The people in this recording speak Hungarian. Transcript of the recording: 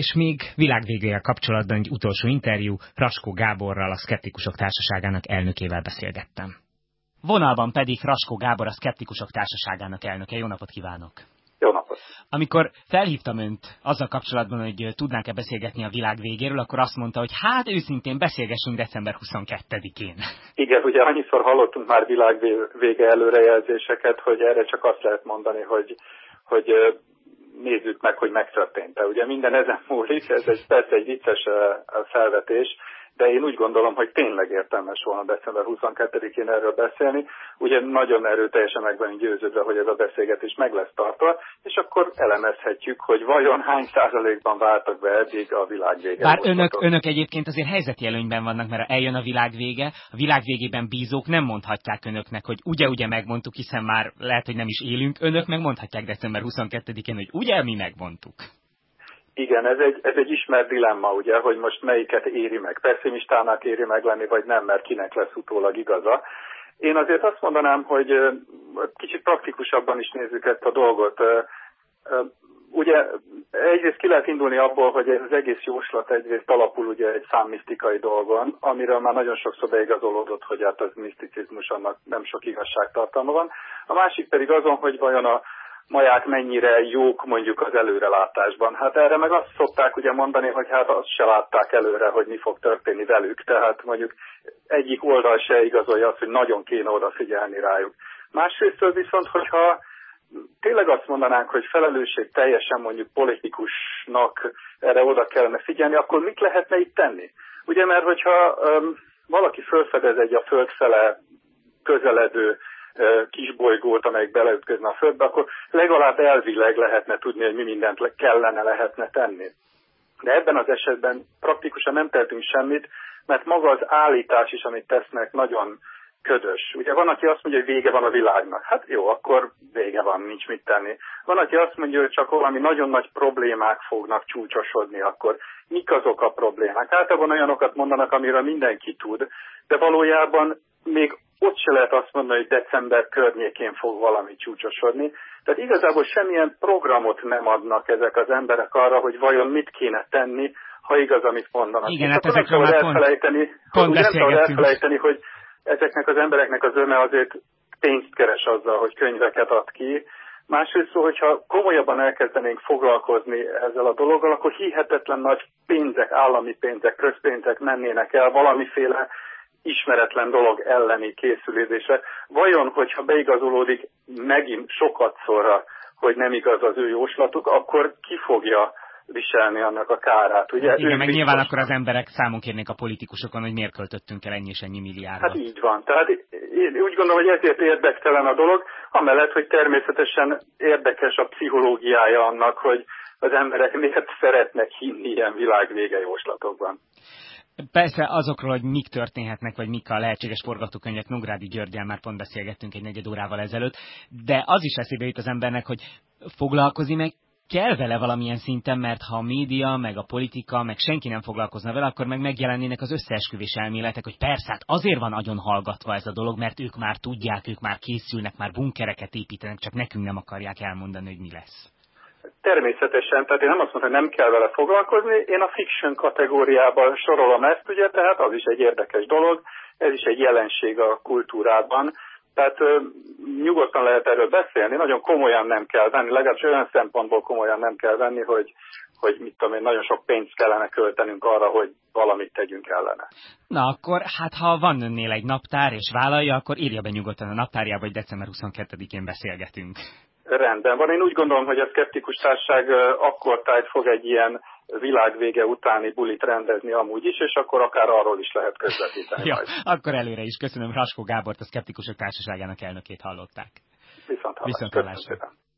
És még világvégével kapcsolatban egy utolsó interjú, Raskó Gáborral, a Szkeptikusok Társaságának elnökével beszélgettem. Vonalban pedig Raskó Gábor, a Szkeptikusok Társaságának elnöke. Jó napot kívánok! Jó napot! Amikor felhívtam önt azzal kapcsolatban, hogy tudnánk-e beszélgetni a világ végéről, akkor azt mondta, hogy hát őszintén beszélgessünk december 22-én. Igen, ugye annyiszor hallottunk már világ vége előrejelzéseket, hogy erre csak azt lehet mondani, hogy, hogy nézzük meg, hogy megtörtént-e. Ugye minden ezen múlik, ez egy, persze egy vicces felvetés, de én úgy gondolom, hogy tényleg értelmes volna december 22-én erről beszélni. Ugye nagyon erőteljesen meg vagyunk győződve, hogy ez a beszélgetés meg lesz tartva, és akkor elemezhetjük, hogy vajon hány százalékban váltak be eddig a világ vége. Bár önök, önök egyébként azért helyzeti előnyben vannak, mert eljön a világ vége, a világ végében bízók nem mondhatják önöknek, hogy ugye-ugye megmondtuk, hiszen már lehet, hogy nem is élünk, önök megmondhatják december 22-én, hogy ugye mi megmondtuk. Igen, ez egy, ez egy ismert dilemma, ugye, hogy most melyiket éri meg. Pessimistának éri meg lenni, vagy nem, mert kinek lesz utólag igaza. Én azért azt mondanám, hogy kicsit praktikusabban is nézzük ezt a dolgot. Ugye egyrészt ki lehet indulni abból, hogy ez az egész jóslat egyrészt alapul ugye egy számmisztikai dolgon, amiről már nagyon sokszor beigazolódott, hogy hát az miszticizmus, annak nem sok igazságtartalma van. A másik pedig azon, hogy vajon a maják mennyire jók mondjuk az előrelátásban. Hát erre meg azt szokták ugye mondani, hogy hát azt se látták előre, hogy mi fog történni velük. Tehát mondjuk egyik oldal se igazolja azt, hogy nagyon kéne odafigyelni rájuk. Másrészt viszont, hogyha tényleg azt mondanánk, hogy felelősség teljesen mondjuk politikusnak erre oda kellene figyelni, akkor mit lehetne itt tenni? Ugye, mert hogyha um, valaki felfedez egy a föld fele közeledő kisbolygót, amelyik beleütközne a Földbe, akkor legalább elvileg lehetne tudni, hogy mi mindent kellene lehetne tenni. De ebben az esetben praktikusan nem tehetünk semmit, mert maga az állítás is, amit tesznek, nagyon ködös. Ugye van, aki azt mondja, hogy vége van a világnak. Hát jó, akkor vége van, nincs mit tenni. Van, aki azt mondja, hogy csak valami nagyon nagy problémák fognak csúcsosodni, akkor mik azok a problémák? Általában olyanokat mondanak, amiről mindenki tud, de valójában még ott se lehet azt mondani, hogy december környékén fog valami csúcsosodni. Tehát igazából semmilyen programot nem adnak ezek az emberek arra, hogy vajon mit kéne tenni, ha igaz, amit mondanak. Igen, hát ezekről már elfelejteni, pont, pont nem elfelejteni, hogy ezeknek az embereknek az öme azért pénzt keres azzal, hogy könyveket ad ki. Másrészt hogyha komolyabban elkezdenénk foglalkozni ezzel a dologgal, akkor hihetetlen nagy pénzek, állami pénzek, közpénzek mennének el valamiféle ismeretlen dolog elleni készülődésre. Vajon, hogyha beigazolódik megint sokat szorra, hogy nem igaz az ő jóslatuk, akkor ki fogja viselni annak a kárát. Ugye? Hát igen, meg biztos... nyilván akkor az emberek számon kérnék a politikusokon, hogy miért költöttünk el ennyi és ennyi milliárdot. Hát így van. Tehát én úgy gondolom, hogy ezért érdektelen a dolog, amellett, hogy természetesen érdekes a pszichológiája annak, hogy az emberek miért szeretnek hinni ilyen világvége jóslatokban. Persze azokról, hogy mik történhetnek, vagy mik a lehetséges forgatókönyvek, Nográdi Györgyel már pont beszélgettünk egy negyed órával ezelőtt, de az is eszébe jut az embernek, hogy foglalkozni meg kell vele valamilyen szinten, mert ha a média, meg a politika, meg senki nem foglalkozna vele, akkor meg megjelennének az összeesküvés elméletek, hogy persze, hát azért van nagyon hallgatva ez a dolog, mert ők már tudják, ők már készülnek, már bunkereket építenek, csak nekünk nem akarják elmondani, hogy mi lesz. Természetesen, tehát én nem azt mondom, hogy nem kell vele foglalkozni, én a fiction kategóriában sorolom ezt, ugye, tehát az is egy érdekes dolog, ez is egy jelenség a kultúrában, tehát ö, nyugodtan lehet erről beszélni, nagyon komolyan nem kell venni, legalábbis olyan szempontból komolyan nem kell venni, hogy, hogy mit tudom én, nagyon sok pénzt kellene költenünk arra, hogy valamit tegyünk ellene. Na akkor, hát ha van önnél egy naptár és vállalja, akkor írja be nyugodtan a naptárjába, hogy december 22-én beszélgetünk. Rendben van. Én úgy gondolom, hogy a szkeptikus társág akkor tájt fog egy ilyen világvége utáni bulit rendezni amúgy is, és akkor akár arról is lehet közvetíteni. ja, akkor előre is köszönöm. Raskó Gábort, a Szkeptikusok Társaságának elnökét hallották. Viszont hallás. Viszont hallásra.